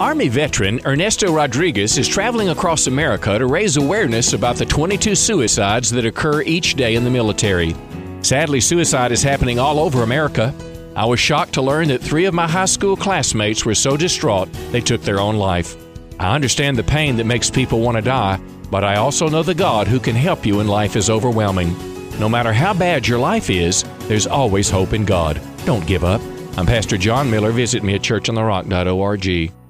Army veteran Ernesto Rodriguez is traveling across America to raise awareness about the 22 suicides that occur each day in the military. Sadly, suicide is happening all over America. I was shocked to learn that three of my high school classmates were so distraught they took their own life. I understand the pain that makes people want to die, but I also know the God who can help you when life is overwhelming. No matter how bad your life is, there's always hope in God. Don't give up. I'm Pastor John Miller. Visit me at churchontherock.org.